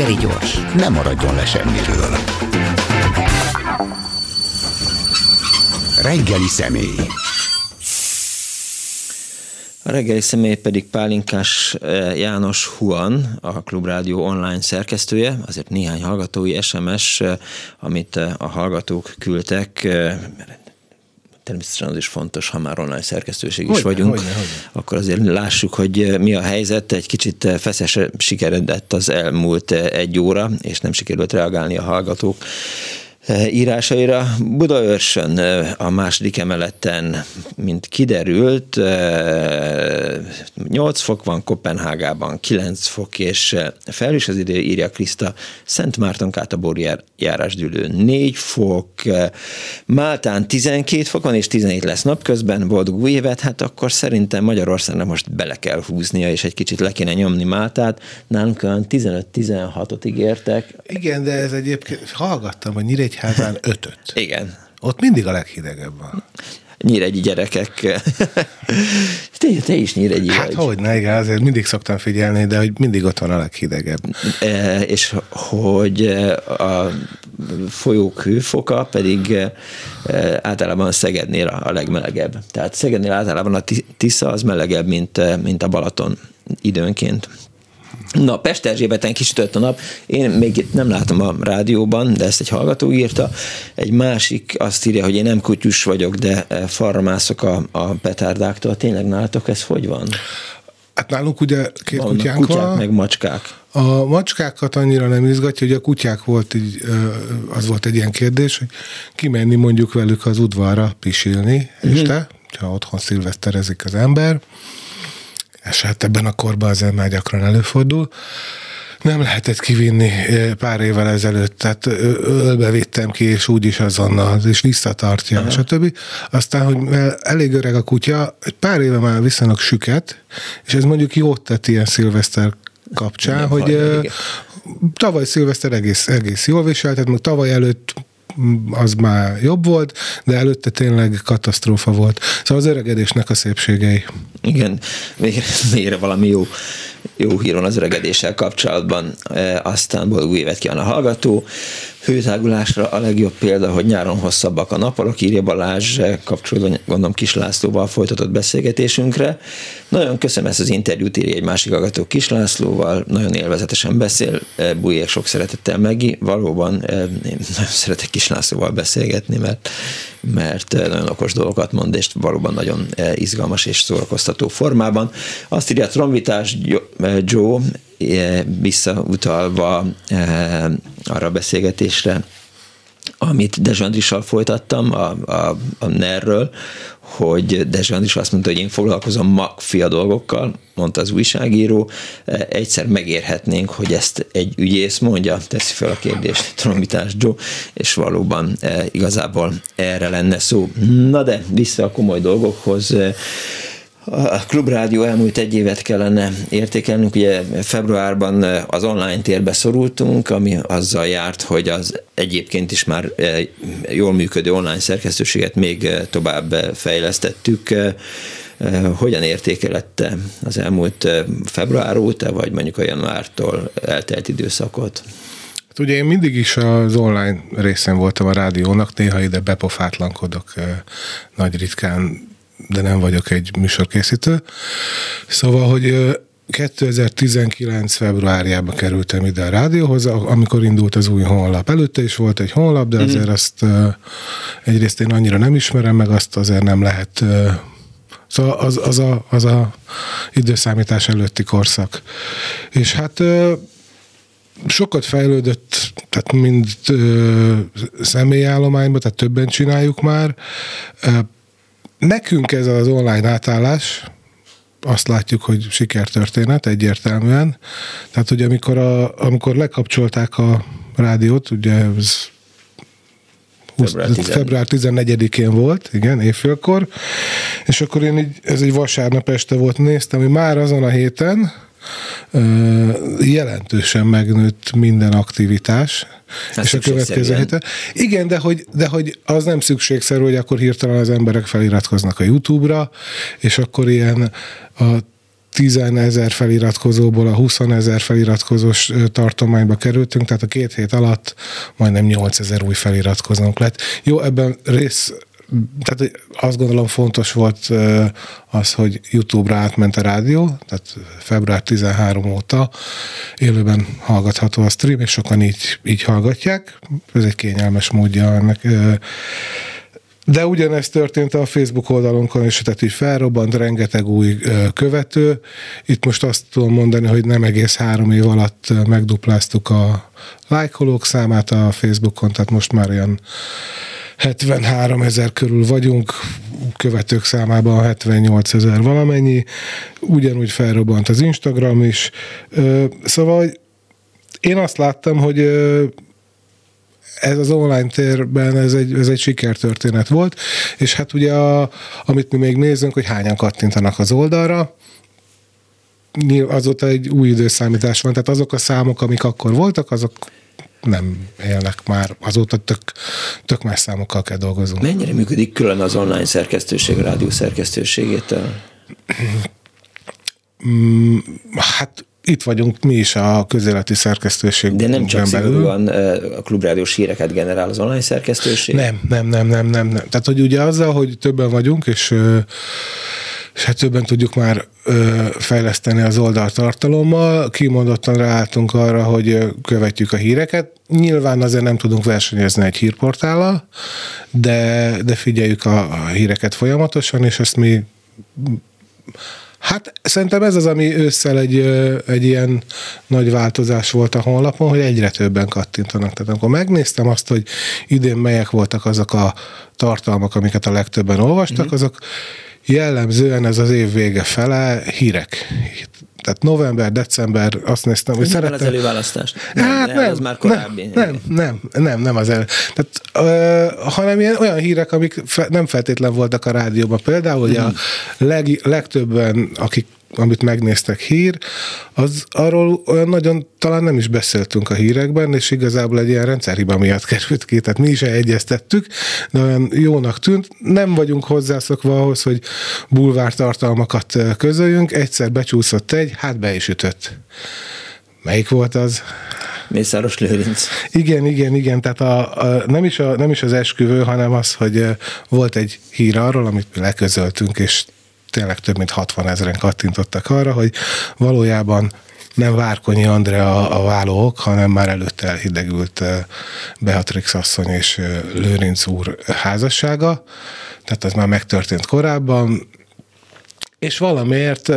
reggeli gyors, nem maradjon le semmiről. Reggeli személy. A reggeli személy pedig Pálinkás eh, János Huan, a Klubrádió online szerkesztője, azért néhány hallgatói SMS, eh, amit eh, a hallgatók küldtek, természetesen az is fontos, ha már online szerkesztőség is Hogyne, vagyunk, hogyne, hogyne. akkor azért lássuk, hogy mi a helyzet. Egy kicsit feszes sikeredett az elmúlt egy óra, és nem sikerült reagálni a hallgatók írásaira. Budaörsön a második emeleten, mint kiderült, 8 fok van, Kopenhágában 9 fok, és felhős az idő, írja Kriszta, Szent Márton Kátabor járásdülő 4 fok, Máltán 12 fok van, és 17 lesz napközben, boldog új évet, hát akkor szerintem Magyarországnak most bele kell húznia, és egy kicsit le kéne nyomni Máltát. Nálunk olyan 15-16-ot ígértek. Igen, de ez egyébként, hallgattam, hogy Nyíregyházán ötöt. Igen. Ott mindig a leghidegebb van. Nyíregyi gyerekek. te, te is nyíregyi Hát vagy. hogy ne, igen, azért mindig szoktam figyelni, de hogy mindig ott van a leghidegebb. E, és hogy e, a folyók hőfoka pedig e, általában Szegednél a legmelegebb. Tehát Szegednél általában a Tisza az melegebb, mint, e, mint a Balaton időnként. Na, Pest Erzsébeten kisütött a nap. Én még itt nem látom a rádióban, de ezt egy hallgató írta. Egy másik azt írja, hogy én nem kutyus vagyok, de falra mászok a, a petárdáktól. Tényleg nálatok ez hogy van? Hát nálunk ugye két Vannak kutyánk kutyák, van. meg macskák. A macskákat annyira nem izgatja, hogy a kutyák volt, így, az volt egy ilyen kérdés, hogy kimenni mondjuk velük az udvarra pisilni mm-hmm. este, ha otthon szilveszterezik az ember, és hát ebben a korban azért már gyakran előfordul. Nem lehetett kivinni pár évvel ezelőtt, tehát ölbe vittem ki, és úgyis azonnal, és visszatartja, Aha. stb. Aztán, hogy elég öreg a kutya, egy pár éve már viszonylag süket, és ez mondjuk jót tett ilyen szilveszter kapcsán, Nem hogy hajra, tavaly szilveszter egész, egész jól viselt, tehát még tavaly előtt az már jobb volt, de előtte tényleg katasztrófa volt. Szóval az öregedésnek a szépségei. Igen, végre, végre valami jó, jó hír van az öregedéssel kapcsolatban. E, aztán boldog évet kíván a hallgató. Hőtágulásra a legjobb példa, hogy nyáron hosszabbak a napolok, írja Balázs kapcsolódva, gondolom Kis Lászlóval folytatott beszélgetésünkre. Nagyon köszönöm ezt az interjút, írja egy másik hallgató Kis Lászlóval, nagyon élvezetesen beszél, bújék sok szeretettel meg. Valóban én nagyon szeretek Kis Lászlóval beszélgetni, mert, mert nagyon okos dolgokat mond, és valóban nagyon izgalmas és szórakoztató formában. Azt írja Tromvitás Joe, visszautalva arra a beszélgetésre, amit Dezsandrissal folytattam a, a, a NER-ről, hogy Dezsandris azt mondta, hogy én foglalkozom magfia dolgokkal, mondta az újságíró, egyszer megérhetnénk, hogy ezt egy ügyész mondja, teszi fel a kérdést Trombitás Joe, és valóban igazából erre lenne szó. Na de vissza a komoly dolgokhoz, a Klubrádió elmúlt egy évet kellene értékelnünk, ugye februárban az online térbe szorultunk, ami azzal járt, hogy az egyébként is már jól működő online szerkesztőséget még tovább fejlesztettük. Hogyan értékelette az elmúlt február óta, vagy mondjuk a januártól eltelt időszakot? Hát ugye én mindig is az online részen voltam a rádiónak, néha ide bepofátlankodok nagy ritkán de nem vagyok egy műsorkészítő. Szóval, hogy 2019. februárjában kerültem ide a rádióhoz, amikor indult az új honlap. Előtte is volt egy honlap, de azért mm. azt egyrészt én annyira nem ismerem, meg azt azért nem lehet Szóval az, az, a, az a időszámítás előtti korszak. És hát sokat fejlődött, tehát mind személyállományban, tehát többen csináljuk már. Nekünk ez az online átállás, azt látjuk, hogy sikertörténet egyértelműen. Tehát, hogy amikor, a, amikor lekapcsolták a rádiót, ugye ez 20, február 14-én volt, igen, évfélkor, és akkor én így, ez egy vasárnap este volt, néztem, hogy már azon a héten jelentősen megnőtt minden aktivitás, Hát és a következő héten. Igen, de hogy, de hogy az nem szükségszerű, hogy akkor hirtelen az emberek feliratkoznak a YouTube-ra, és akkor ilyen a 10 ezer feliratkozóból a 20 ezer feliratkozós tartományba kerültünk, tehát a két hét alatt majdnem 8 ezer új feliratkozónk lett. Jó, ebben rész tehát azt gondolom fontos volt az, hogy YouTube-ra átment a rádió, tehát február 13 óta élőben hallgatható a stream, és sokan így, így hallgatják. Ez egy kényelmes módja ennek de ugyanezt történt a Facebook oldalunkon is, tehát így felrobbant rengeteg új követő. Itt most azt tudom mondani, hogy nem egész három év alatt megdupláztuk a lájkolók számát a Facebookon, tehát most már olyan 73 ezer körül vagyunk, követők számában 78 ezer valamennyi, ugyanúgy felrobbant az Instagram is. Szóval én azt láttam, hogy ez az online térben ez egy, ez egy sikertörténet volt, és hát ugye a, amit mi még nézünk, hogy hányan kattintanak az oldalra, azóta egy új időszámítás van, tehát azok a számok, amik akkor voltak, azok nem élnek már, azóta tök, tök más számokkal kell dolgozunk. Mennyire működik külön az online szerkesztőség, a rádió szerkesztőségétől? Mm, hát itt vagyunk mi is a közéleti szerkesztőség. De nem csak szigorúan a klubrádiós híreket generál az online szerkesztőség? Nem, nem, nem, nem, nem, nem. Tehát, hogy ugye azzal, hogy többen vagyunk, és és hát többen tudjuk már ö, fejleszteni az oldaltartalommal. Kimondottan ráálltunk arra, hogy követjük a híreket. Nyilván azért nem tudunk versenyezni egy hírportállal, de, de figyeljük a, a híreket folyamatosan, és ezt mi Hát szerintem ez az, ami ősszel egy, egy ilyen nagy változás volt a honlapon, hogy egyre többen kattintanak. Tehát amikor megnéztem azt, hogy idén melyek voltak azok a tartalmak, amiket a legtöbben olvastak, mm. azok jellemzően ez az év vége fele hírek. Tehát november, december, azt néztem, hogy szerettem... az előválasztás? Nem, hát nem, ez már korábbi. Nem, nem, nem, nem, nem az elő. Tehát, ö, hanem ilyen, olyan hírek, amik fe, nem feltétlen voltak a rádióban. Például, hogy a mhm. leg, legtöbben, akik amit megnéztek hír, az arról olyan nagyon talán nem is beszéltünk a hírekben, és igazából egy ilyen rendszerhiba miatt került ki, tehát mi is egyeztettük, de olyan jónak tűnt. Nem vagyunk hozzászokva ahhoz, hogy bulvár tartalmakat közöljünk, egyszer becsúszott egy, hát be is ütött. Melyik volt az? Mészáros Lőrinc. Igen, igen, igen. Tehát a, a, nem, is a, nem is az esküvő, hanem az, hogy volt egy hír arról, amit leközöltünk, és tényleg több mint 60 ezeren kattintottak arra, hogy valójában nem Várkonyi Andrea a válók, hanem már előtte elhidegült Beatrix asszony és Lőrinc úr házassága. Tehát ez már megtörtént korábban, és valamiért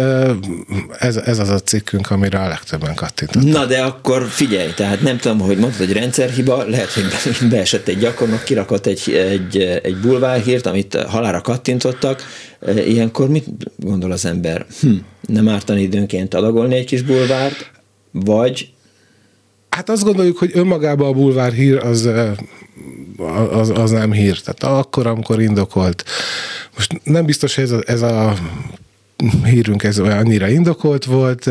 ez, ez az a cikkünk, amire a legtöbben kattintottak. Na de akkor figyelj, tehát nem tudom, hogy mondtad, hogy rendszerhiba, lehet, hogy beesett egy gyakornok, kirakott egy, egy, egy bulvárhírt, amit halára kattintottak. Ilyenkor mit gondol az ember? Hm, nem ártani időnként adagolni egy kis bulvárt, vagy Hát azt gondoljuk, hogy önmagában a bulvár hír az, az, az nem hír. Tehát akkor, amikor indokolt. Most nem biztos, hogy ez a, ez a hírünk ez annyira indokolt volt.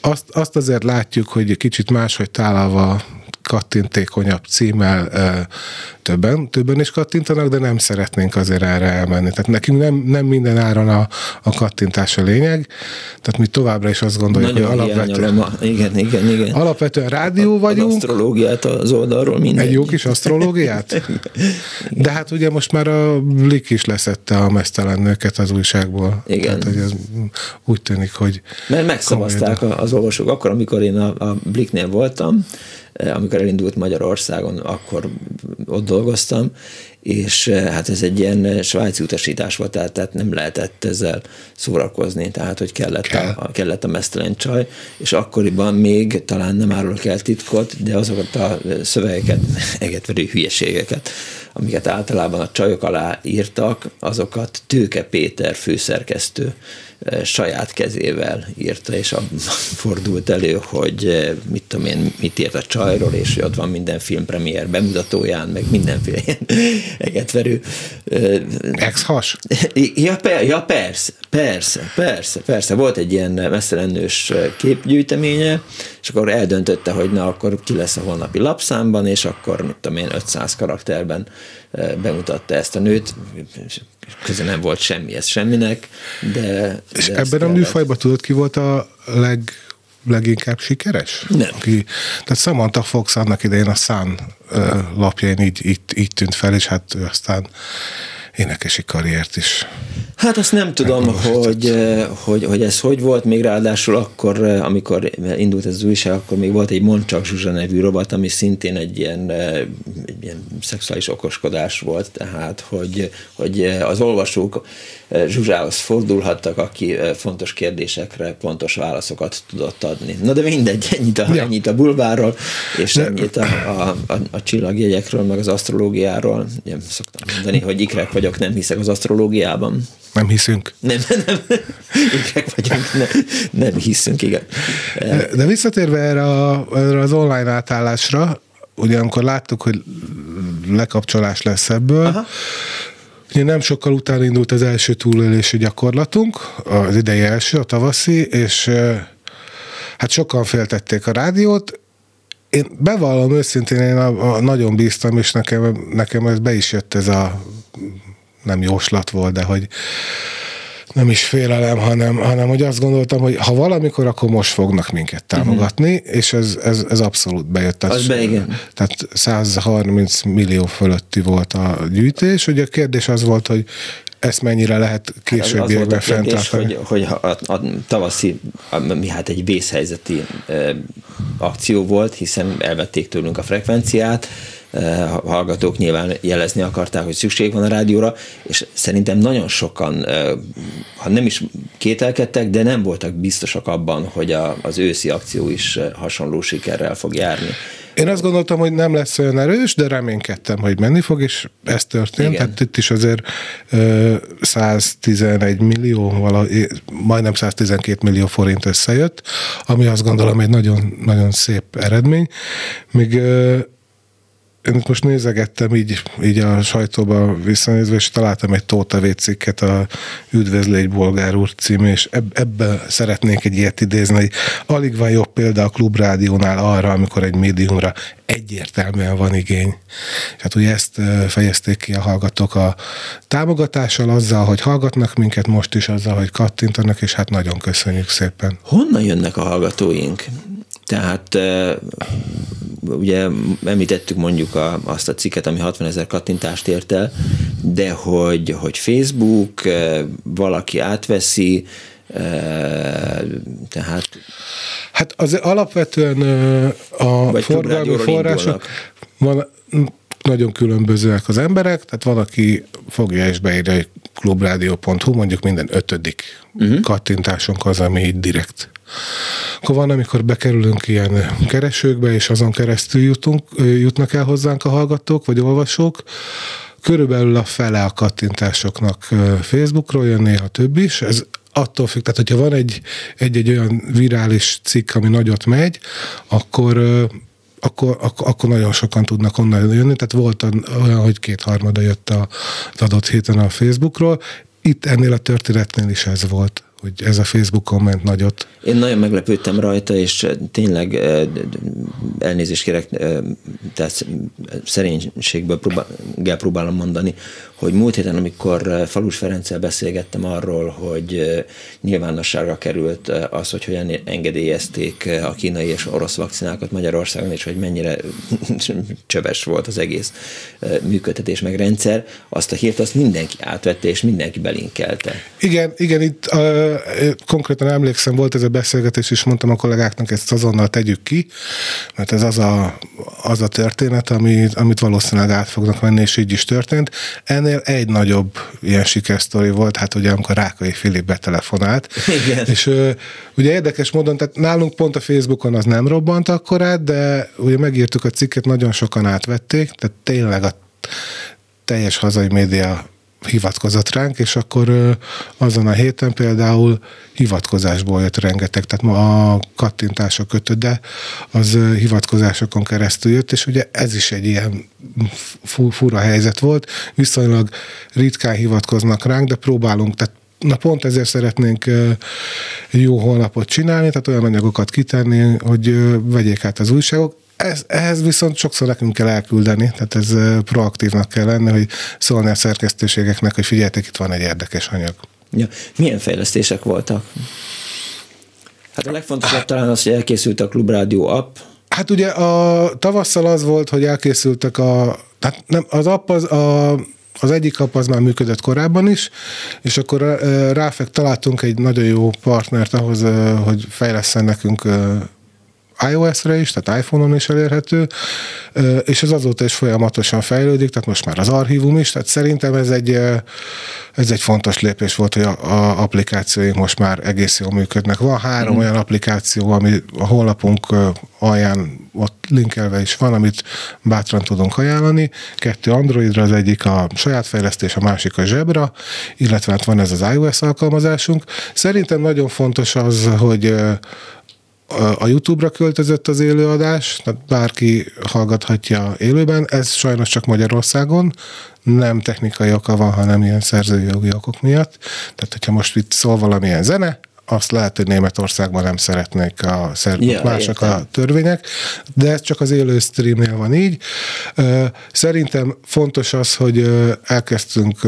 Azt, azt azért látjuk, hogy kicsit máshogy tálalva kattintékonyabb címmel többen, többen is kattintanak, de nem szeretnénk azért erre elmenni. Tehát nekünk nem, nem minden áron a, a kattintás a lényeg, tehát mi továbbra is azt gondoljuk, Nagyon hogy alapvetően, a, igen, igen, igen. alapvetően rádió vagyunk. Az asztrológiát az oldalról minden. Egy jó kis asztrológiát? De hát ugye most már a Blik is leszette a mesztelen nőket az újságból. Igen. Tehát, hogy ez úgy tűnik, hogy... Mert megszavazták az olvasók. Akkor, amikor én a, a Bliknél voltam, amikor elindult Magyarországon, akkor ott dolgoztam, és eh, hát ez egy ilyen eh, svájci utasítás volt, tehát, tehát nem lehetett ezzel szórakozni, tehát hogy kellett a, a, kellett a mesztelen csaj, és akkoriban még talán nem árulok el titkot, de azokat a szövegeket, egetverő hülyeségeket, amiket általában a csajok alá írtak, azokat Tőke Péter főszerkesztő saját kezével írta, és fordult elő, hogy mit tudom én, mit írt a csajról, és hogy ott van minden filmpremiér bemutatóján, meg mindenféle ilyen egetverő. Ex-has? Ja, per, ja, persze, persze, persze, persze. Volt egy ilyen messzelennős képgyűjteménye, és akkor eldöntötte, hogy na, akkor ki lesz a holnapi lapszámban, és akkor, mit tudom én, 500 karakterben bemutatta ezt a nőt, köze nem volt semmi ez semminek, de És ebben a műfajban tudod, ki volt a leg, leginkább sikeres? Nem. Aki, tehát Samantha Fox annak idején a Sun lapjain így, így, így tűnt fel, és hát ő aztán énekesi karriert is. Hát azt nem tudom, hogy, hogy, hogy ez hogy volt, még ráadásul akkor, amikor indult ez az újság, akkor még volt egy Moncsak Zsuzsa nevű robot, ami szintén egy ilyen, egy ilyen szexuális okoskodás volt, tehát hogy, hogy az olvasók Zsuzsához fordulhattak, aki fontos kérdésekre pontos válaszokat tudott adni. Na de mindegy, ennyit a, ja. ennyit a bulvárról, és de... ennyit a, a, a, a csillagjegyekről, meg az asztrológiáról. Ugye szoktam mondani, hogy ikrek vagyok, nem hiszek az asztrológiában. Nem hiszünk. Nem, nem, ikrek vagyunk, nem, nem hiszünk, igen. De visszatérve erre, a, erre az online átállásra, ugye amikor láttuk, hogy lekapcsolás lesz ebből, Aha Ugye nem sokkal után indult az első túlélési gyakorlatunk, az idei első, a tavaszi, és hát sokan féltették a rádiót. Én bevallom őszintén, én a, a, nagyon bíztam, és nekem, nekem ez be is jött ez a nem jóslat volt, de hogy nem is félelem, hanem, hanem hogy azt gondoltam, hogy ha valamikor, akkor most fognak minket támogatni, uh-huh. és ez, ez, ez abszolút bejött. Az, az be, igen. Tehát 130 millió fölötti volt a gyűjtés, ugye a kérdés az volt, hogy ezt mennyire lehet későbbiekben hát fenntartani? Hogy, hogy a, a, tavaszi, a, mi hát egy vészhelyzeti e, akció volt, hiszen elvették tőlünk a frekvenciát, hallgatók nyilván jelezni akarták, hogy szükség van a rádióra, és szerintem nagyon sokan, ha nem is kételkedtek, de nem voltak biztosak abban, hogy a, az őszi akció is hasonló sikerrel fog járni. Én azt gondoltam, hogy nem lesz olyan erős, de reménykedtem, hogy menni fog, és ez történt. Igen. Tehát itt is azért 111 millió, valahogy, majdnem 112 millió forint összejött, ami azt gondolom egy nagyon, nagyon szép eredmény. Még én most nézegettem így, így a sajtóba visszanézve, és találtam egy Tóta V cikket a Üdvözlégy Bolgár úr cím, és eb- ebbe szeretnék egy ilyet idézni, hogy alig van jobb példa a klubrádiónál arra, amikor egy médiumra egyértelműen van igény. Hát ugye ezt fejezték ki a hallgatók a támogatással, azzal, hogy hallgatnak minket, most is azzal, hogy kattintanak, és hát nagyon köszönjük szépen. Honnan jönnek a hallgatóink? Tehát ugye említettük mondjuk a, azt a cikket, ami 60 ezer kattintást ért el, de hogy, hogy Facebook valaki átveszi, tehát... Hát az alapvetően a forgalmi források van, nagyon különbözőek az emberek, tehát van, aki fogja és beírja, hogy klubradio.hu, mondjuk minden ötödik uh-huh. kattintásunk az, ami így direkt akkor van, amikor bekerülünk ilyen keresőkbe, és azon keresztül jutunk, jutnak el hozzánk a hallgatók, vagy olvasók, körülbelül a fele a kattintásoknak Facebookról jön, néha több is. Ez attól függ, tehát hogyha van egy, egy-egy olyan virális cikk, ami nagyot megy, akkor akkor, akkor, akkor nagyon sokan tudnak onnan jönni. Tehát volt olyan, hogy kétharmada jött az adott héten a Facebookról. Itt ennél a történetnél is ez volt hogy ez a Facebook komment nagyot. Én nagyon meglepődtem rajta, és tényleg elnézést kérek, tehát szerénységből próbál, próbálom mondani, hogy múlt héten, amikor Falus Ferenccel beszélgettem arról, hogy nyilvánosságra került az, hogy hogyan engedélyezték a kínai és orosz vakcinákat Magyarországon, és hogy mennyire csöves volt az egész működtetés meg rendszer, azt a hírt azt mindenki átvette, és mindenki belinkelte. Igen, igen, itt uh, konkrétan emlékszem, volt ez a beszélgetés, és mondtam a kollégáknak, ezt azonnal tegyük ki, mert ez az a, az a történet, amit, amit valószínűleg át fognak venni, és így is történt. Ennél ennél egy nagyobb ilyen sikersztori volt, hát ugye amikor Rákai Filip betelefonált. Igen. És ö, ugye érdekes módon, tehát nálunk pont a Facebookon az nem robbant akkorát, de ugye megírtuk a cikket, nagyon sokan átvették, tehát tényleg a teljes hazai média hivatkozott ránk, és akkor azon a héten például hivatkozásból jött rengeteg, tehát ma a kattintások kötött, de az hivatkozásokon keresztül jött, és ugye ez is egy ilyen fura helyzet volt, viszonylag ritkán hivatkoznak ránk, de próbálunk, tehát Na pont ezért szeretnénk jó honlapot csinálni, tehát olyan anyagokat kitenni, hogy vegyék át az újságok. Ez, ehhez viszont sokszor nekünk kell elküldeni, tehát ez proaktívnak kell lenni, hogy szólni a szerkesztőségeknek, hogy figyeljetek, itt van egy érdekes anyag. Ja. Milyen fejlesztések voltak? Hát a legfontosabb talán az, hogy elkészült a Klubrádió app. Hát ugye a tavasszal az volt, hogy elkészültek a, hát nem, az app az a az egyik kap az már működött korábban is, és akkor ráfek találtunk egy nagyon jó partnert ahhoz, hogy fejleszten nekünk iOS-re is, tehát iPhone-on is elérhető, és ez azóta is folyamatosan fejlődik, tehát most már az archívum is, tehát szerintem ez egy, ez egy fontos lépés volt, hogy a, a applikációink most már egész jól működnek. Van három mm. olyan applikáció, ami a honlapunk alján ott linkelve is van, amit bátran tudunk ajánlani. Kettő Androidra, az egyik a saját fejlesztés, a másik a Zebra, illetve hát van ez az iOS alkalmazásunk. Szerintem nagyon fontos az, hogy a YouTube-ra költözött az élőadás, tehát bárki hallgathatja élőben, ez sajnos csak Magyarországon, nem technikai oka van, hanem ilyen szerzői jogi okok miatt. Tehát, hogyha most itt szól valamilyen zene, azt lehet, hogy Németországban nem szeretnék a szer- ja, mások értem. a törvények, de ez csak az élő streamnél van így. Szerintem fontos az, hogy elkezdtünk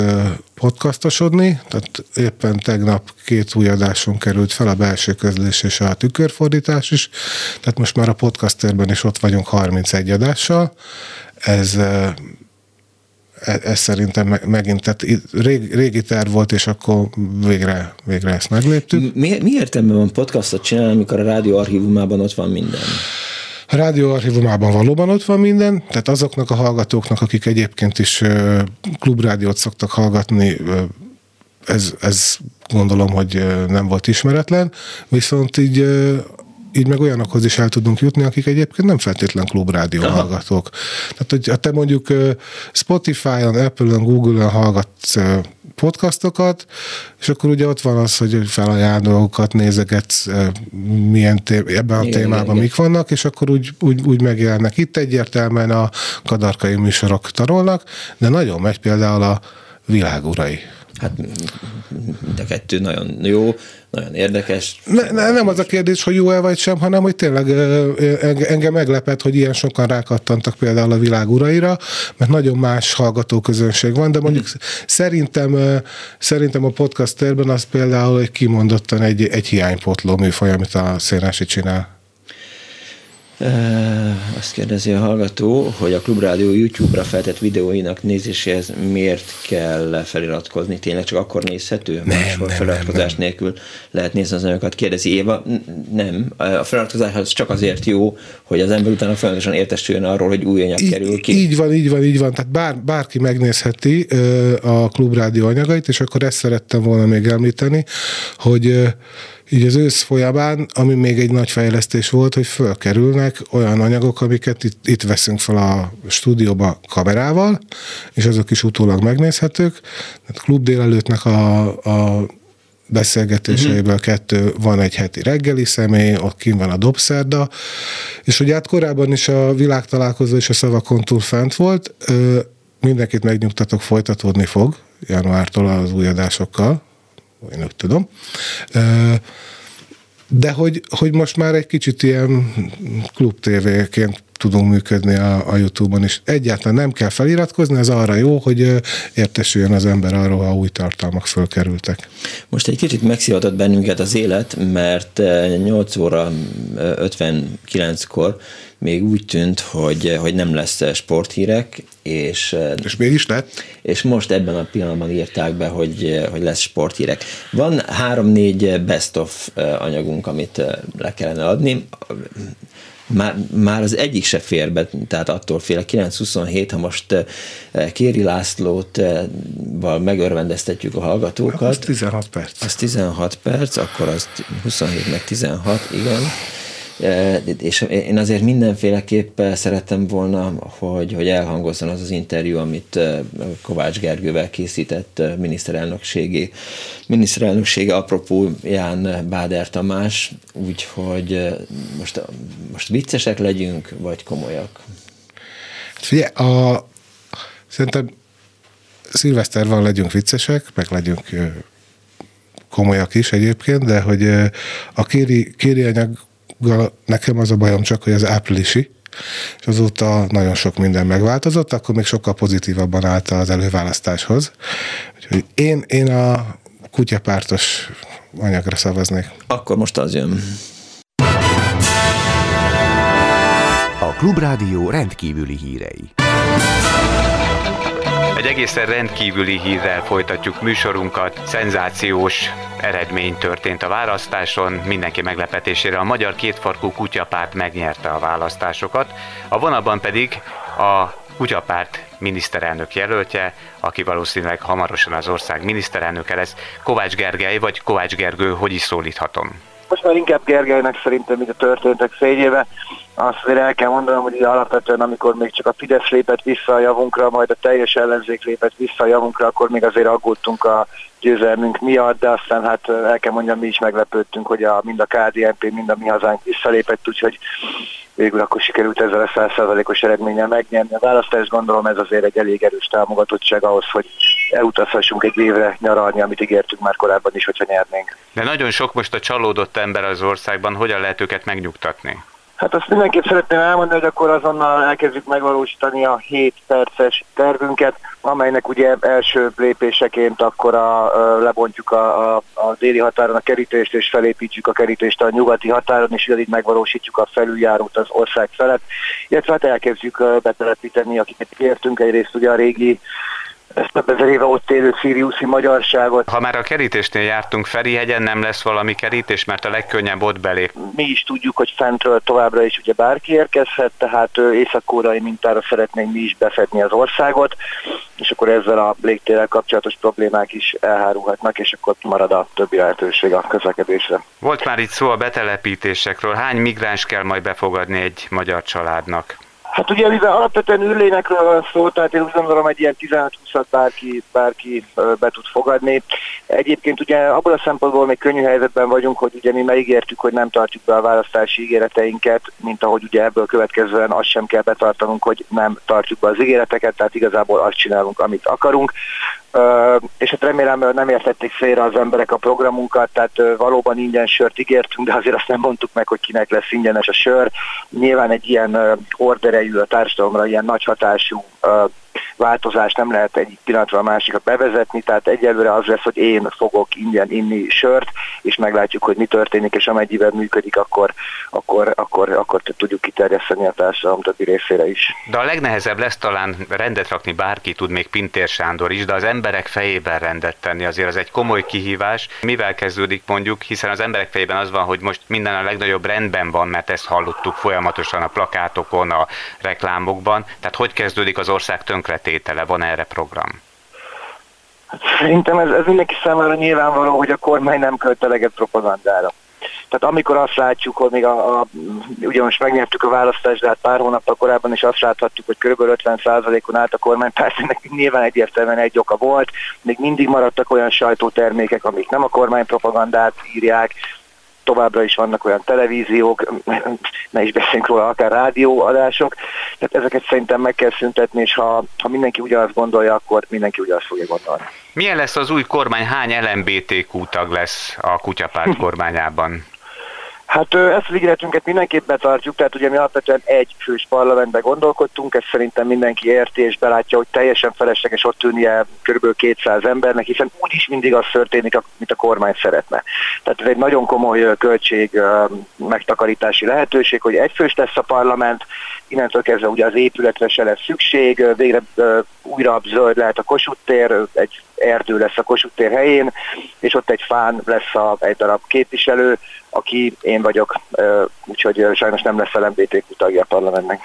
podcastosodni, tehát éppen tegnap két új adáson került fel a belső közlés és a tükörfordítás is, tehát most már a podcasterben is ott vagyunk 31 adással. Ez ez szerintem megint, tehát régi, régi terv volt, és akkor végre, végre ezt megléptük. Mi, mi értelme van podcastot csinálni, amikor a rádió archívumában ott van minden? A rádió archívumában valóban ott van minden, tehát azoknak a hallgatóknak, akik egyébként is klubrádiót szoktak hallgatni, ez, ez gondolom, hogy nem volt ismeretlen, viszont így így meg olyanokhoz is el tudunk jutni, akik egyébként nem feltétlen klubrádió Aha. hallgatók. Tehát, hogy te mondjuk Spotify-on, Apple-on, Google-on hallgatsz podcastokat, és akkor ugye ott van az, hogy felajánl dolgokat, nézegetsz, milyen té- ebben a igen, témában igen, mik vannak, és akkor úgy, úgy, úgy megjelennek. Itt egyértelműen a kadarkai műsorok tarolnak, de nagyon megy például a világurai. Hát mind a kettő nagyon jó, nagyon érdekes. Ne, ne, nem az a kérdés, hogy jó-e vagy sem, hanem hogy tényleg engem meglepett, hogy ilyen sokan rákattantak például a világ uraira, mert nagyon más hallgatóközönség van, de mondjuk hmm. szerintem, szerintem a podcasterben az például egy kimondottan egy, egy hiánypotló műfaj, amit a Szénási csinál. Azt kérdezi a hallgató, hogy a Klubrádió YouTube-ra feltett videóinak nézéséhez miért kell feliratkozni? Tényleg csak akkor nézhető? Nem, Máshol nem, feliratkozás nem, nem. nélkül lehet nézni az anyagokat. Kérdezi Éva, nem. A feliratkozás az csak azért jó, hogy az ember utána folyamatosan értesüljön arról, hogy új anyag kerül ki. Így van, így van, így van. Tehát bár, bárki megnézheti a Klubrádió anyagait, és akkor ezt szerettem volna még említeni, hogy így az ősz folyamán, ami még egy nagy fejlesztés volt, hogy fölkerülnek olyan anyagok, amiket itt, itt veszünk fel a stúdióba kamerával, és azok is utólag megnézhetők. Tehát klub délelőttnek a, a beszélgetéseiből uh-huh. kettő, van egy heti reggeli személy, ott kim van a dobszerda, és ugye hát korábban is a világtalálkozó és a szavakon túl fent volt, mindenkit megnyugtatok, folytatódni fog januártól az új adásokkal, én úgy tudom. De hogy, hogy most már egy kicsit ilyen klub tévéként tudunk működni a, a YouTube-on is. Egyáltalán nem kell feliratkozni, ez arra jó, hogy értesüljön az ember arról, ha új tartalmak fölkerültek. Most egy kicsit megszivatott bennünket az élet, mert 8 óra 59-kor még úgy tűnt, hogy, hogy nem lesz sporthírek, és, és mégis lett? És most ebben a pillanatban írták be, hogy, hogy lesz sporthírek. Van három-négy best of anyagunk, amit le kellene adni. Már, már az egyik se fér be, tehát attól fél, 927, ha most Kéri Lászlót val megörvendeztetjük a hallgatókat. Az 16 perc. Az 16 perc, akkor az 27 meg 16, igen és én azért mindenféleképp szerettem volna, hogy, hogy elhangozzon az az interjú, amit Kovács Gergővel készített miniszterelnökségi, miniszterelnöksége apropóján Báder Tamás, úgyhogy most, most viccesek legyünk, vagy komolyak? Figyelj, a, szerintem szilveszter van, legyünk viccesek, meg legyünk komolyak is egyébként, de hogy a kéri, kéri anyag nekem az a bajom csak, hogy az áprilisi, és azóta nagyon sok minden megváltozott, akkor még sokkal pozitívabban állt az előválasztáshoz. Úgyhogy én, én a kutyapártos anyagra szavaznék. Akkor most az jön. A Klubrádió rendkívüli hírei. Egy egészen rendkívüli hírrel folytatjuk műsorunkat. Szenzációs eredmény történt a választáson. Mindenki meglepetésére a Magyar Kétfarkú Kutyapárt megnyerte a választásokat. A vonalban pedig a Kutyapárt miniszterelnök jelöltje, aki valószínűleg hamarosan az ország miniszterelnöke lesz. Kovács Gergely, vagy Kovács Gergő, hogy is szólíthatom? Most már inkább Gergelynek szerintem, mint a történtek fényébe. Azt azért el kell mondanom, hogy alapvetően, amikor még csak a Fidesz lépett vissza a javunkra, majd a teljes ellenzék lépett vissza a javunkra, akkor még azért aggódtunk a győzelmünk miatt, de aztán hát el kell mondjam, mi is meglepődtünk, hogy a, mind a KDNP, mind a mi hazánk visszalépett, úgyhogy végül akkor sikerült ezzel a százszerzalékos eredménnyel megnyerni a választást. Gondolom ez azért egy elég erős támogatottság ahhoz, hogy elutazhassunk egy évre nyaralni, amit ígértünk már korábban is, hogyha nyernénk. De nagyon sok most a csalódott ember az országban, hogyan lehet őket megnyugtatni? Hát azt mindenképp szeretném elmondani, hogy akkor azonnal elkezdjük megvalósítani a 7 perces tervünket, amelynek ugye első lépéseként akkor a, lebontjuk a, a, a déli határon a kerítést, és felépítjük a kerítést a nyugati határon, és így megvalósítjuk a felüljárót az ország felett, illetve hát elkezdjük betelepíteni, akiket kértünk, egyrészt ugye a régi több ezer éve ott élő szíriuszi magyarságot. Ha már a kerítésnél jártunk Ferihegyen, nem lesz valami kerítés, mert a legkönnyebb ott belép. Mi is tudjuk, hogy fentről továbbra is ugye bárki érkezhet, tehát észak mintára szeretnénk mi is befedni az országot, és akkor ezzel a légtérrel kapcsolatos problémák is elhárulhatnak, és akkor marad a többi lehetőség a közlekedésre. Volt már itt szó a betelepítésekről. Hány migráns kell majd befogadni egy magyar családnak? Hát ugye, mivel alapvetően űrlénekről van szó, tehát én úgy gondolom, egy ilyen 15-20 bárki, bárki be tud fogadni. Egyébként ugye abból a szempontból még könnyű helyzetben vagyunk, hogy ugye mi megígértük, hogy nem tartjuk be a választási ígéreteinket, mint ahogy ugye ebből következően azt sem kell betartanunk, hogy nem tartjuk be az ígéreteket, tehát igazából azt csinálunk, amit akarunk. És hát remélem nem értették félre az emberek a programunkat, tehát valóban ingyen sört ígértünk, de azért azt nem mondtuk meg, hogy kinek lesz ingyenes a sör. Nyilván egy ilyen orderejű a társadalomra, ilyen nagy hatású változást nem lehet egy pillanatra a másikat bevezetni, tehát egyelőre az lesz, hogy én fogok ingyen inni sört, és meglátjuk, hogy mi történik, és amennyiben működik, akkor, akkor, akkor, akkor tudjuk kiterjeszteni a társadalom többi részére is. De a legnehezebb lesz talán rendet rakni, bárki tud, még Pintér Sándor is, de az emberek fejében rendet tenni azért az egy komoly kihívás. Mivel kezdődik mondjuk, hiszen az emberek fejében az van, hogy most minden a legnagyobb rendben van, mert ezt hallottuk folyamatosan a plakátokon, a reklámokban. Tehát hogy kezdődik az ország tönkretétele? Van erre program? Szerintem ez, ez mindenki számára nyilvánvaló, hogy a kormány nem költ eleget propagandára. Tehát amikor azt látjuk, hogy még a, a, ugye most megnyertük a választást, de hát pár hónappal korábban is azt láthatjuk, hogy kb. 50%-on állt a kormánypárt, ennek nyilván egyértelműen egy oka volt. Még mindig maradtak olyan sajtótermékek, amik nem a kormánypropagandát írják, továbbra is vannak olyan televíziók, ne is beszéljünk róla, akár rádióadások, tehát ezeket szerintem meg kell szüntetni, és ha, ha mindenki ugyanazt gondolja, akkor mindenki ugyanazt fogja gondolni. Milyen lesz az új kormány, hány LMBTQ tag lesz a kutyapárt kormányában? Hát ezt az ígéretünket mindenképp betartjuk, tehát ugye mi alapvetően egy fős parlamentbe gondolkodtunk, ezt szerintem mindenki érti és belátja, hogy teljesen felesleges ott ülnie kb. 200 embernek, hiszen úgyis mindig az történik, mint a kormány szeretne. Tehát ez egy nagyon komoly költség megtakarítási lehetőség, hogy egyfős lesz a parlament, innentől kezdve ugye az épületre se lesz szükség, végre újra zöld lehet a Kossuth tér, egy erdő lesz a Kossuth tér helyén, és ott egy fán lesz a, egy darab képviselő, aki én vagyok, úgyhogy sajnos nem lesz LMBTQ tagja a parlamentnek.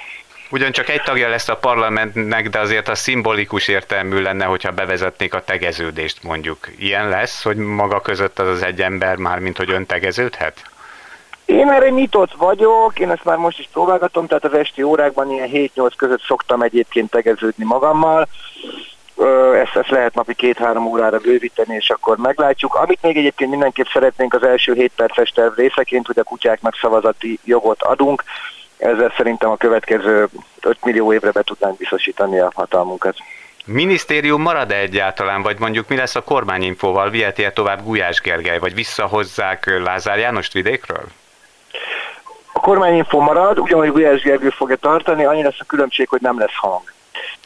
Ugyancsak egy tagja lesz a parlamentnek, de azért a szimbolikus értelmű lenne, hogyha bevezetnék a tegeződést mondjuk. Ilyen lesz, hogy maga között az az egy ember már, mint hogy ön tegeződhet? Én erre nyitott vagyok, én ezt már most is próbálgatom, tehát az esti órákban ilyen 7-8 között szoktam egyébként tegeződni magammal. Ezt, ezt lehet napi két-három órára bővíteni, és akkor meglátjuk. Amit még egyébként mindenképp szeretnénk az első 7 perces terv részeként, hogy a kutyáknak szavazati jogot adunk. Ezzel szerintem a következő 5 millió évre be tudnánk biztosítani a hatalmunkat. Minisztérium marad -e egyáltalán, vagy mondjuk mi lesz a kormányinfóval? Viheti -e tovább Gulyás Gergely, vagy visszahozzák Lázár Jánost vidékről? A kormányinfo marad, ugyanúgy Gulyás Gergő fogja tartani, annyi lesz a különbség, hogy nem lesz hang.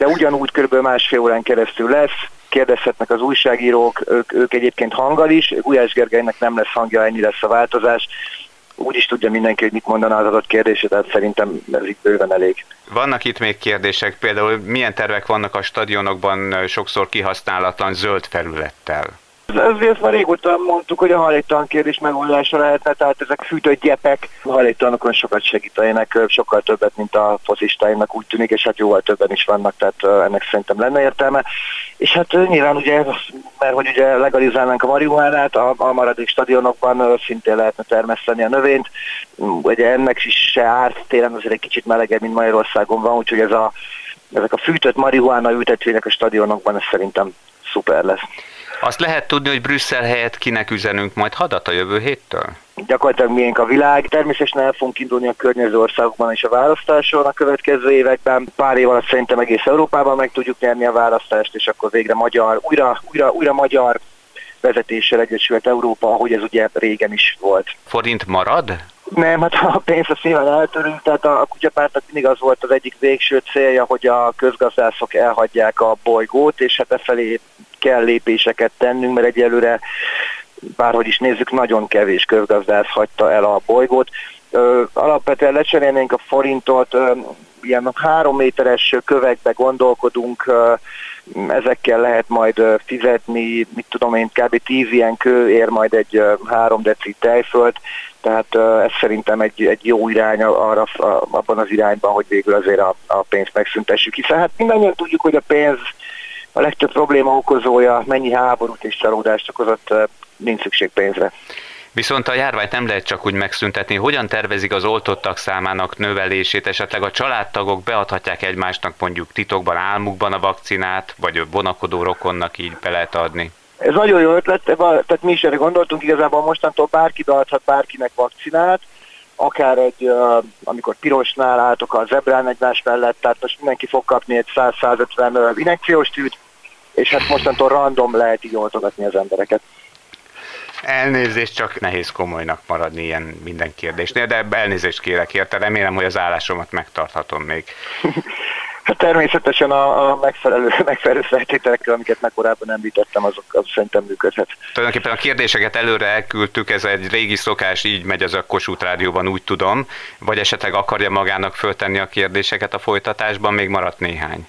De ugyanúgy kb. másfél órán keresztül lesz, kérdezhetnek az újságírók, ők, ők egyébként hanggal is, Gulyás Gergelynek nem lesz hangja, ennyi lesz a változás. Úgy is tudja mindenki, hogy mit mondaná az adott kérdésre, tehát szerintem ez itt bőven elég. Vannak itt még kérdések, például milyen tervek vannak a stadionokban sokszor kihasználatlan zöld felülettel? Ezért már régóta mondtuk, hogy a hajléktalan kérdés megoldása lehetne, tehát ezek fűtött gyepek a hajléktalanokon sokat segítenek, sokkal többet, mint a focistáimnak úgy tűnik, és hát jóval többen is vannak, tehát ennek szerintem lenne értelme. És hát nyilván ugye, mert hogy ugye legalizálnánk a marihuánát, a, a maradék stadionokban szintén lehetne termeszteni a növényt, ugye ennek is se árt, télen azért egy kicsit melegebb, mint Magyarországon van, úgyhogy ez a, ezek a fűtött marihuána ültetvények a stadionokban, ez szerintem szuper lesz. Azt lehet tudni, hogy Brüsszel helyett kinek üzenünk majd hadat a jövő héttől? Gyakorlatilag miénk a világ. Természetesen el fogunk indulni a környező országokban is a választáson a következő években. Pár év alatt szerintem egész Európában meg tudjuk nyerni a választást, és akkor végre magyar, újra, újra, újra magyar vezetéssel Egyesült Európa, ahogy ez ugye régen is volt. Forint marad? Nem, hát a pénz a szíven eltörünk, tehát a kutyapártnak mindig az volt az egyik végső célja, hogy a közgazdászok elhagyják a bolygót, és hát e felé kell lépéseket tennünk, mert egyelőre bárhogy is nézzük, nagyon kevés közgazdász hagyta el a bolygót. Alapvetően lecserélnénk a forintot, ilyen három méteres kövekbe gondolkodunk, ezekkel lehet majd fizetni, mit tudom én, kb. 10 ilyen kő ér majd egy három deci tejföld, tehát ez szerintem egy, egy jó irány arra, abban az irányban, hogy végül azért a, a pénzt megszüntessük, hiszen hát mindannyian tudjuk, hogy a pénz a legtöbb probléma okozója, mennyi háborút és csalódást okozott, nincs szükség pénzre. Viszont a járványt nem lehet csak úgy megszüntetni. Hogyan tervezik az oltottak számának növelését? Esetleg a családtagok beadhatják egymásnak mondjuk titokban, álmukban a vakcinát, vagy vonakodó rokonnak így be lehet adni? Ez nagyon jó ötlet, tehát mi is erre gondoltunk, igazából mostantól bárki beadhat bárkinek vakcinát, akár egy, amikor pirosnál álltok a zebrán egymás mellett, tehát most mindenki fog kapni egy 100-150 injekciós tűt, és hát mostantól random lehet így oltogatni az embereket. Elnézést, csak nehéz komolynak maradni ilyen minden kérdésnél, de elnézést kérek érte, remélem, hogy az állásomat megtarthatom még. Hát természetesen a, a megfelelő, megfelelő feltételekkel, amiket meg korábban említettem, azok az szerintem működhet. Tulajdonképpen a kérdéseket előre elküldtük, ez egy régi szokás, így megy ez a Kossuth Rádióban, úgy tudom, vagy esetleg akarja magának föltenni a kérdéseket a folytatásban, még maradt néhány.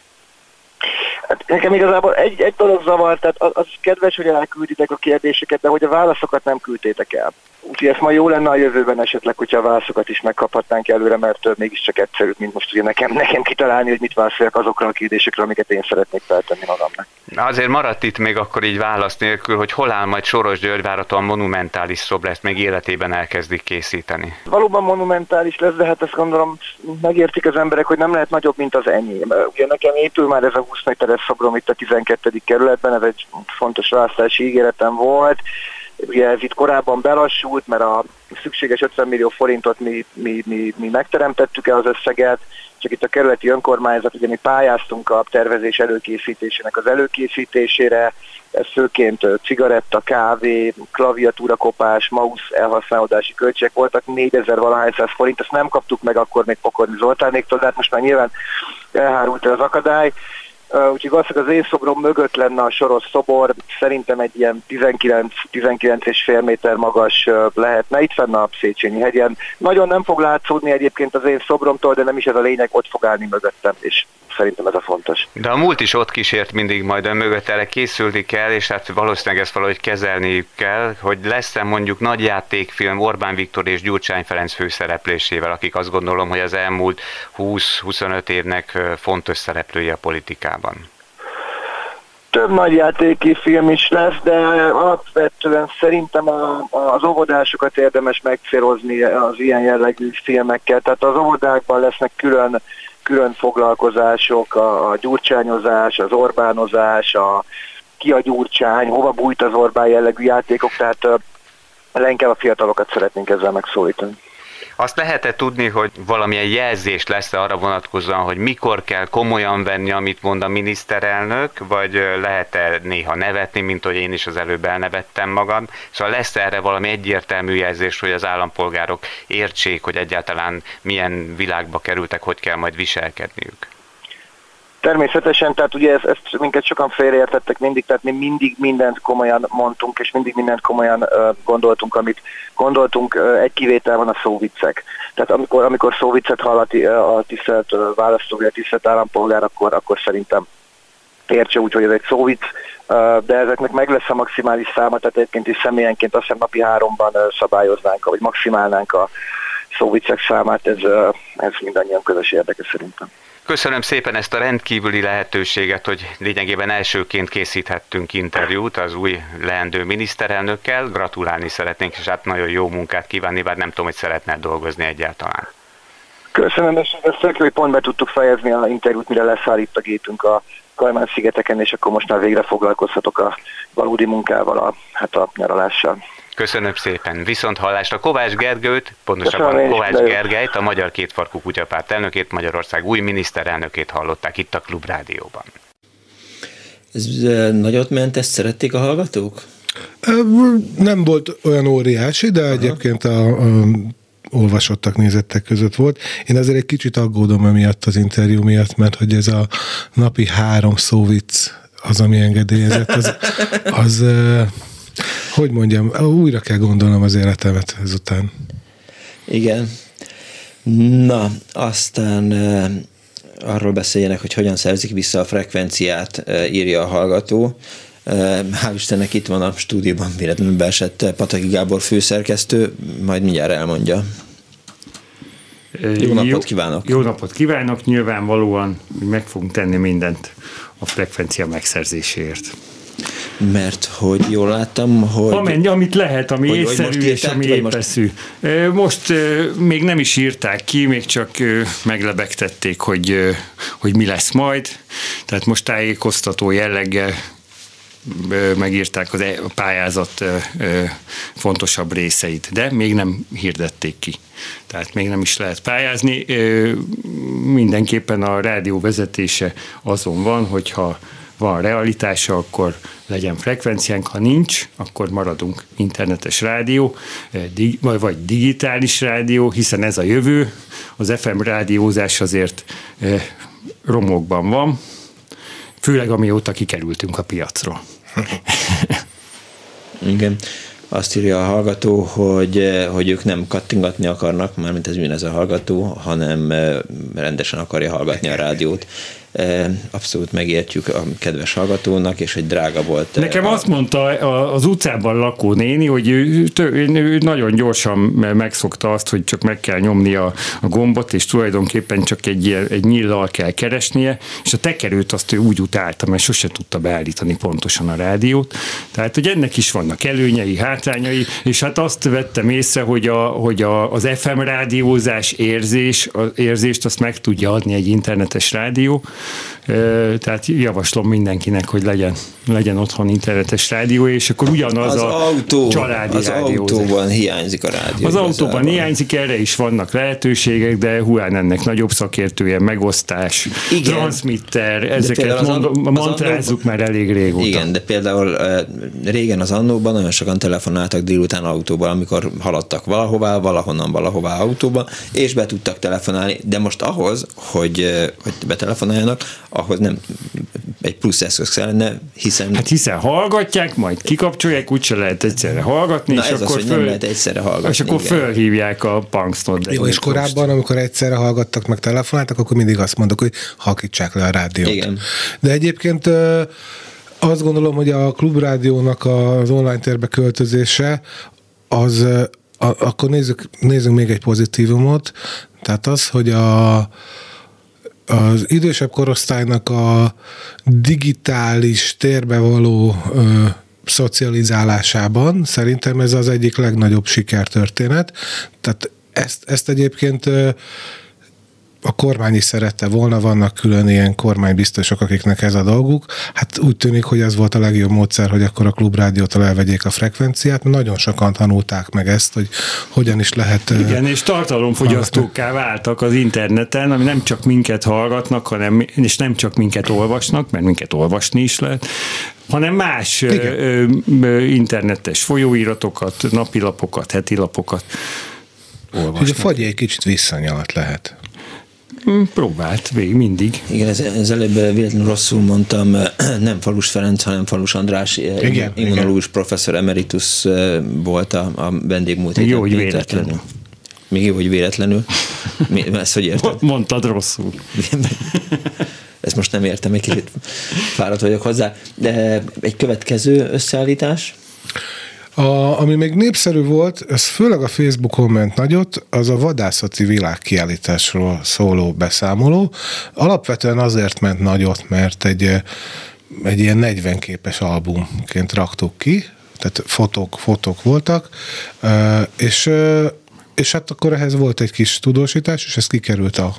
Hát nekem igazából egy, egy dolog zavar, tehát az, az kedves, hogy elkülditek a kérdéseket, de hogy a válaszokat nem küldtétek el. Úgyhogy ez ma jó lenne a jövőben esetleg, hogyha a válaszokat is megkaphatnánk előre, mert mégiscsak egyszerűbb, mint most ugye nekem, nekem kitalálni, hogy mit válaszoljak azokra a kérdésekre, amiket én szeretnék feltenni magamnak. Na azért maradt itt még akkor így válasz nélkül, hogy hol áll majd Soros György várhatóan monumentális szob lesz, még életében elkezdik készíteni. Valóban monumentális lesz, de hát ezt gondolom megértik az emberek, hogy nem lehet nagyobb, mint az enyém. Ugye nekem épül már ez a 20 méteres szobrom itt a 12. kerületben, ez egy fontos választási ígéretem volt, Ugye ez itt korábban belassult, mert a szükséges 50 millió forintot mi, mi, mi, mi megteremtettük el az összeget, csak itt a kerületi önkormányzat, ugye mi pályáztunk a tervezés előkészítésének az előkészítésére, ez főként cigaretta, kávé, klaviatúra kopás, mouse elhasználódási költségek voltak, 4000 valahány száz forint, ezt nem kaptuk meg akkor még Pokorni Zoltánéktól, de hát most már nyilván elhárult az akadály, úgyhogy valószínűleg az én szobrom mögött lenne a soros szobor, szerintem egy ilyen 19-19,5 méter magas lehetne, itt fenn a Széchenyi hegyen. Nagyon nem fog látszódni egyébként az én szobromtól, de nem is ez a lényeg, ott fog állni mögöttem, és szerintem ez a fontos. De a múlt is ott kísért mindig majd ön mögött, erre készülni kell, és hát valószínűleg ezt valahogy kezelni kell, hogy lesz-e mondjuk nagy játékfilm Orbán Viktor és Gyurcsány Ferenc főszereplésével, akik azt gondolom, hogy az elmúlt 20-25 évnek fontos szereplője a politikában. Több nagy játéki film is lesz, de alapvetően szerintem a, az óvodásokat érdemes megcélozni az ilyen jellegű filmekkel. Tehát az óvodákban lesznek külön külön foglalkozások, a, a gyurcsányozás, az Orbánozás, a ki a gyurcsány, hova bújt az Orbán jellegű játékok, tehát leginkább a fiatalokat szeretnénk ezzel megszólítani. Azt lehet-e tudni, hogy valamilyen jelzés lesz arra vonatkozóan, hogy mikor kell komolyan venni, amit mond a miniszterelnök, vagy lehet-e néha nevetni, mint hogy én is az előbb elnevettem magam? Szóval lesz erre valami egyértelmű jelzés, hogy az állampolgárok értsék, hogy egyáltalán milyen világba kerültek, hogy kell majd viselkedniük? Természetesen, tehát ugye ezt, ezt minket sokan félreértettek mindig, tehát mi mindig mindent komolyan mondtunk, és mindig mindent komolyan uh, gondoltunk, amit gondoltunk, uh, egy kivétel van a szóviccek. Tehát amikor, amikor szóviccet hall a, a tisztelt uh, választó, vagy a tisztelt állampolgár, akkor, akkor szerintem értse úgy, hogy ez egy szóvic, de ezeknek meg lesz a maximális száma, tehát egyébként is személyenként azt hiszem napi háromban szabályoznánk, vagy maximálnánk a szóvicek számát, ez, ez mindannyian közös érdeke szerintem. Köszönöm szépen ezt a rendkívüli lehetőséget, hogy lényegében elsőként készíthettünk interjút az új leendő miniszterelnökkel. Gratulálni szeretnénk, és hát nagyon jó munkát kívánni, bár nem tudom, hogy szeretne dolgozni egyáltalán. Köszönöm, és ezt hogy pont be tudtuk fejezni a interjút, mire leszáll itt a gépünk a Kajmán-szigeteken, és akkor most már végre foglalkozhatok a valódi munkával, a, hát a nyaralással. Köszönöm szépen. Viszont hallásra Kovács Gergőt, pontosabban Köszönöm, Kovács Gergelyt, a Magyar Kétfarkú Kutyapárt elnökét, Magyarország új miniszterelnökét hallották itt a Klubrádióban. Ez nagyot ment, ezt szerették a hallgatók? Nem volt olyan óriási, de Aha. egyébként a, a olvasottak, nézettek között volt. Én azért egy kicsit aggódom emiatt az interjú miatt, mert hogy ez a napi három szóvic az, ami engedélyezett, az, az hogy mondjam, újra kell gondolnom az életemet ezután. Igen. Na, aztán arról beszéljenek, hogy hogyan szerzik vissza a frekvenciát, írja a hallgató. Hál' Istennek itt van a stúdióban véletlenül beesett Pataki Gábor főszerkesztő, majd mindjárt elmondja. Jó napot kívánok! Jó napot kívánok! Nyilvánvalóan meg fogunk tenni mindent a frekvencia megszerzéséért. Mert hogy jól láttam, hogy... Amennyi, amit lehet, ami hogy, észszerű most és ami épeszű. Most... most még nem is írták ki, még csak meglebegtették, hogy, hogy mi lesz majd. Tehát most tájékoztató jelleggel megírták az e, a pályázat fontosabb részeit, de még nem hirdették ki. Tehát még nem is lehet pályázni. Mindenképpen a rádió vezetése azon van, hogyha van realitása, akkor legyen frekvenciánk, ha nincs, akkor maradunk internetes rádió, vagy digitális rádió, hiszen ez a jövő. Az FM rádiózás azért romokban van, főleg amióta kikerültünk a piacról. Igen. Azt írja a hallgató, hogy, hogy ők nem kattingatni akarnak, mármint ez ez a hallgató, hanem eh, rendesen akarja hallgatni a rádiót. Abszolút megértjük a kedves hallgatónak, és hogy drága volt. Nekem a... azt mondta az utcában lakó néni, hogy ő, ő nagyon gyorsan megszokta azt, hogy csak meg kell nyomni a, a gombot, és tulajdonképpen csak egy, egy nyillal kell keresnie, és a tekerőt azt ő úgy utálta, mert sose tudta beállítani pontosan a rádiót. Tehát, hogy ennek is vannak előnyei, hátrányai, és hát azt vettem észre, hogy, a, hogy a, az FM rádiózás érzés, az érzést azt meg tudja adni egy internetes rádió, tehát javaslom mindenkinek, hogy legyen, legyen otthon internetes rádió, és akkor ugyanaz az a autó, családi Az rádió. autóban hiányzik a rádió. Az autóban hiányzik, erre is vannak lehetőségek, de Huán ennek nagyobb szakértője, megosztás, igen. transmitter, ezeket mondom, mantrázzuk már elég régóta. Igen, de például régen az annóban nagyon sokan telefonáltak délután autóban, amikor haladtak valahová, valahonnan valahová autóba, és be tudtak telefonálni, de most ahhoz, hogy, hogy betelefonáljanak, ahhoz nem egy plusz eszköz kellene, hiszen... Hát hiszen hallgatják, majd kikapcsolják, úgyse lehet egyszerre hallgatni, Na és ez akkor az, föl... nem lehet egyszerre hallgatni. És akkor igen. fölhívják a punksnot. Jó, és korábban, amikor egyszerre hallgattak, meg telefonáltak, akkor mindig azt mondok, hogy halkítsák le a rádiót. Igen. De egyébként azt gondolom, hogy a klubrádiónak az online térbe költözése az, a, akkor nézzük, nézzük még egy pozitívumot, tehát az, hogy a az idősebb korosztálynak a digitális térbe való ö, szocializálásában szerintem ez az egyik legnagyobb sikertörténet. Tehát ezt, ezt egyébként ö, a kormány is szerette volna, vannak külön ilyen kormánybiztosok, akiknek ez a dolguk. Hát úgy tűnik, hogy ez volt a legjobb módszer, hogy akkor a klubrádiótól elvegyék a frekvenciát. Nagyon sokan tanulták meg ezt, hogy hogyan is lehet... Igen, és tartalomfogyasztókká váltak az interneten, ami nem csak minket hallgatnak, hanem, és nem csak minket olvasnak, mert minket olvasni is lehet, hanem más Igen. internetes folyóiratokat, napilapokat, hetilapokat olvasnak. Hogy a fagy egy kicsit visszanyalt lehet. Hmm, próbált, végig mindig. Igen, ez, ez előbb véletlenül rosszul mondtam, nem Falus Ferenc, hanem Falus András, igen, immunológus professzor emeritus volt a, a vendégmúlt Jó, hogy véletlenül. Még jó, hogy véletlenül. Mi, ezt hogy érted? Mondtad rosszul. Ezt most nem értem, egy kicsit fáradt vagyok hozzá. De egy következő összeállítás? A, ami még népszerű volt, ez főleg a Facebookon ment nagyot, az a vadászati világkiállításról szóló beszámoló. Alapvetően azért ment nagyot, mert egy, egy ilyen 40 képes albumként raktuk ki, tehát fotók, fotók voltak, és, és hát akkor ehhez volt egy kis tudósítás, és ez kikerült a,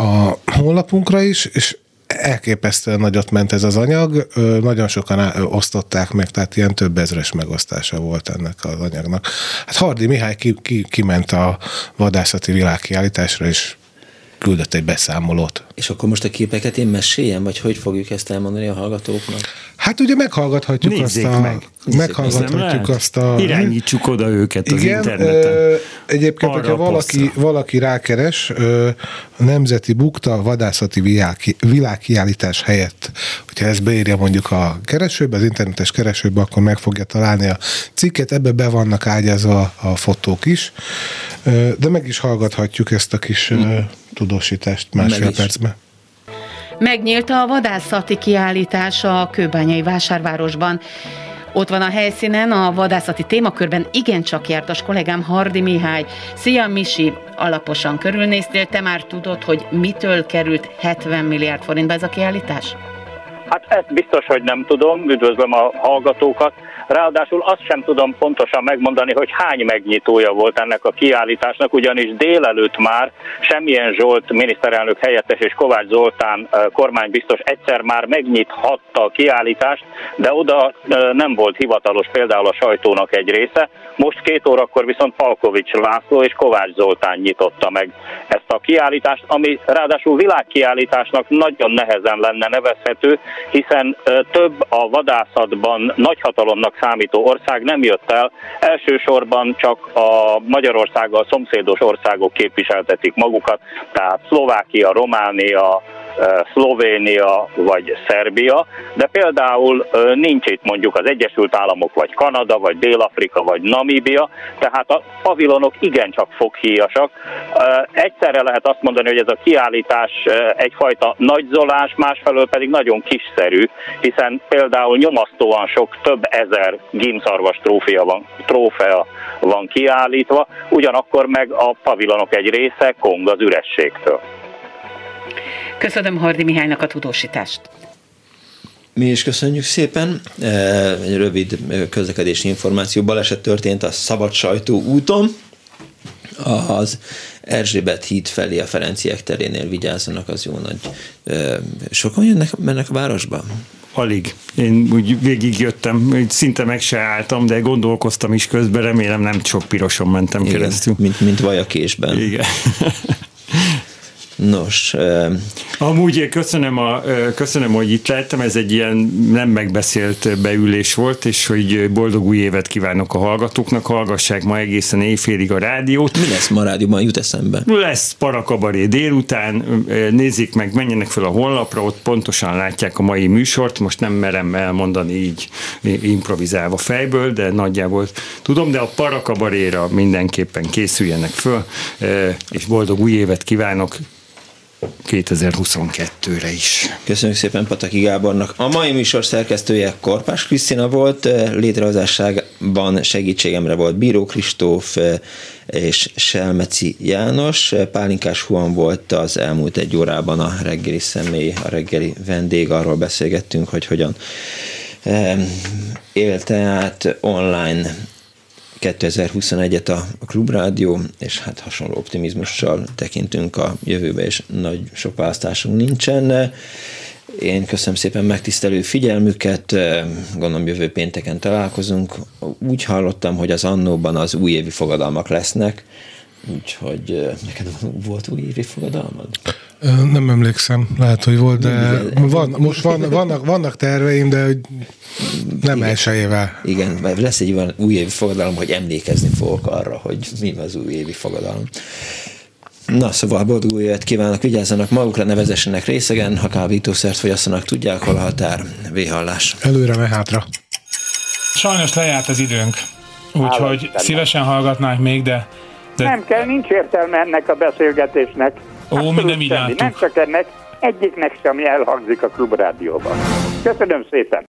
a honlapunkra is, és elképesztően nagyot ment ez az anyag, nagyon sokan osztották meg, tehát ilyen több ezres megosztása volt ennek az anyagnak. Hát Hardi Mihály ki, ki, kiment a vadászati világkiállításra, és küldött egy beszámolót. És akkor most a képeket én meséljem, vagy hogy fogjuk ezt elmondani a hallgatóknak? Hát ugye meghallgathatjuk Nézzék azt a... meg. Meghallgathatjuk azt a... Irányítsuk oda őket az Igen, interneten. Ö, egyébként, Arra hogyha valaki, valaki rákeres, ö, a Nemzeti Bukta vadászati világkiállítás helyett, hogyha ezt beírja mondjuk a keresőbe, az internetes keresőbe, akkor meg fogja találni a cikket, ebbe be vannak ágyazva a fotók is, de meg is hallgathatjuk ezt a kis ö, tudósítást másfél percben. Megnyílt a vadászati kiállítás a Kőbányai vásárvárosban. Ott van a helyszínen, a vadászati témakörben igencsak jártas kollégám Hardi Mihály. Szia Misi, alaposan körülnéztél, te már tudod, hogy mitől került 70 milliárd forintba ez a kiállítás? Hát ezt biztos, hogy nem tudom, üdvözlöm a hallgatókat. Ráadásul azt sem tudom pontosan megmondani, hogy hány megnyitója volt ennek a kiállításnak, ugyanis délelőtt már semmilyen Zsolt miniszterelnök helyettes és Kovács Zoltán kormánybiztos egyszer már megnyithatta a kiállítást, de oda nem volt hivatalos például a sajtónak egy része. Most két órakor viszont Palkovics László és Kovács Zoltán nyitotta meg ezt a kiállítást, ami ráadásul világkiállításnak nagyon nehezen lenne nevezhető, hiszen több a vadászatban nagyhatalomnak számító ország nem jött el, elsősorban csak a Magyarországgal szomszédos országok képviseltetik magukat, tehát Szlovákia, Románia, Szlovénia vagy Szerbia, de például nincs itt mondjuk az Egyesült Államok, vagy Kanada, vagy Dél-Afrika, vagy Namíbia, tehát a pavilonok igencsak foghíjasak. Egyszerre lehet azt mondani, hogy ez a kiállítás egyfajta nagyzolás, másfelől pedig nagyon kiszerű, hiszen például nyomasztóan sok több ezer gimszarvas trófea van, trófea van kiállítva, ugyanakkor meg a pavilonok egy része kong az ürességtől. Köszönöm Hardi Mihálynak a tudósítást. Mi is köszönjük szépen. E, egy rövid közlekedési információ. Baleset történt a Szabad Sajtó úton. Az Erzsébet híd felé a Ferenciek terénél vigyázzanak, az jó nagy. E, sokan jönnek, mennek a városba? Alig. Én úgy végigjöttem, szinte meg se álltam, de gondolkoztam is közben, remélem nem sok piroson mentem Igen, keresztül. Mint, mint vajakésben. Igen. Nos. Amúgy köszönöm, a, köszönöm, hogy itt lehettem, ez egy ilyen nem megbeszélt beülés volt, és hogy boldog új évet kívánok a hallgatóknak, hallgassák ma egészen éjfélig a rádiót. Mi lesz ma rádióban, jut eszembe? Lesz parakabaré délután, nézzék meg, menjenek fel a honlapra, ott pontosan látják a mai műsort, most nem merem elmondani így improvizálva fejből, de nagyjából tudom, de a parakabaréra mindenképpen készüljenek föl, és boldog új évet kívánok, 2022-re is. Köszönjük szépen Pataki Gábornak. A mai műsor szerkesztője Korpás Krisztina volt, létrehozásában segítségemre volt Bíró Kristóf és Selmeci János. Pálinkás Huan volt az elmúlt egy órában a reggeli személy, a reggeli vendég, arról beszélgettünk, hogy hogyan élte át online 2021-et a, a Klubrádió, és hát hasonló optimizmussal tekintünk a jövőbe, és nagy sok választásunk nincsen. Én köszönöm szépen megtisztelő figyelmüket, gondolom jövő pénteken találkozunk. Úgy hallottam, hogy az annóban az újévi fogadalmak lesznek, úgyhogy neked volt újévi fogadalmad? Nem emlékszem, lehet, hogy volt, de van, most van, vannak, vannak terveim, de nem elsőjével. Igen, mert lesz egy olyan újévi fogadalom, hogy emlékezni fogok arra, hogy mi az újévi fogadalom. Na, szóval boldog új évet kívánok, vigyázzanak magukra, ne vezessenek részegen, ha kábítószert fogyasszanak, tudják, hol a határ, véhallás. Előre, me hátra. Sajnos lejárt az időnk, úgyhogy szívesen hallgatnánk még, de, de... Nem kell, nincs értelme ennek a beszélgetésnek. Ó, mi nem így Nem csak ennek, egyiknek sem elhangzik a klubrádióban. Köszönöm szépen!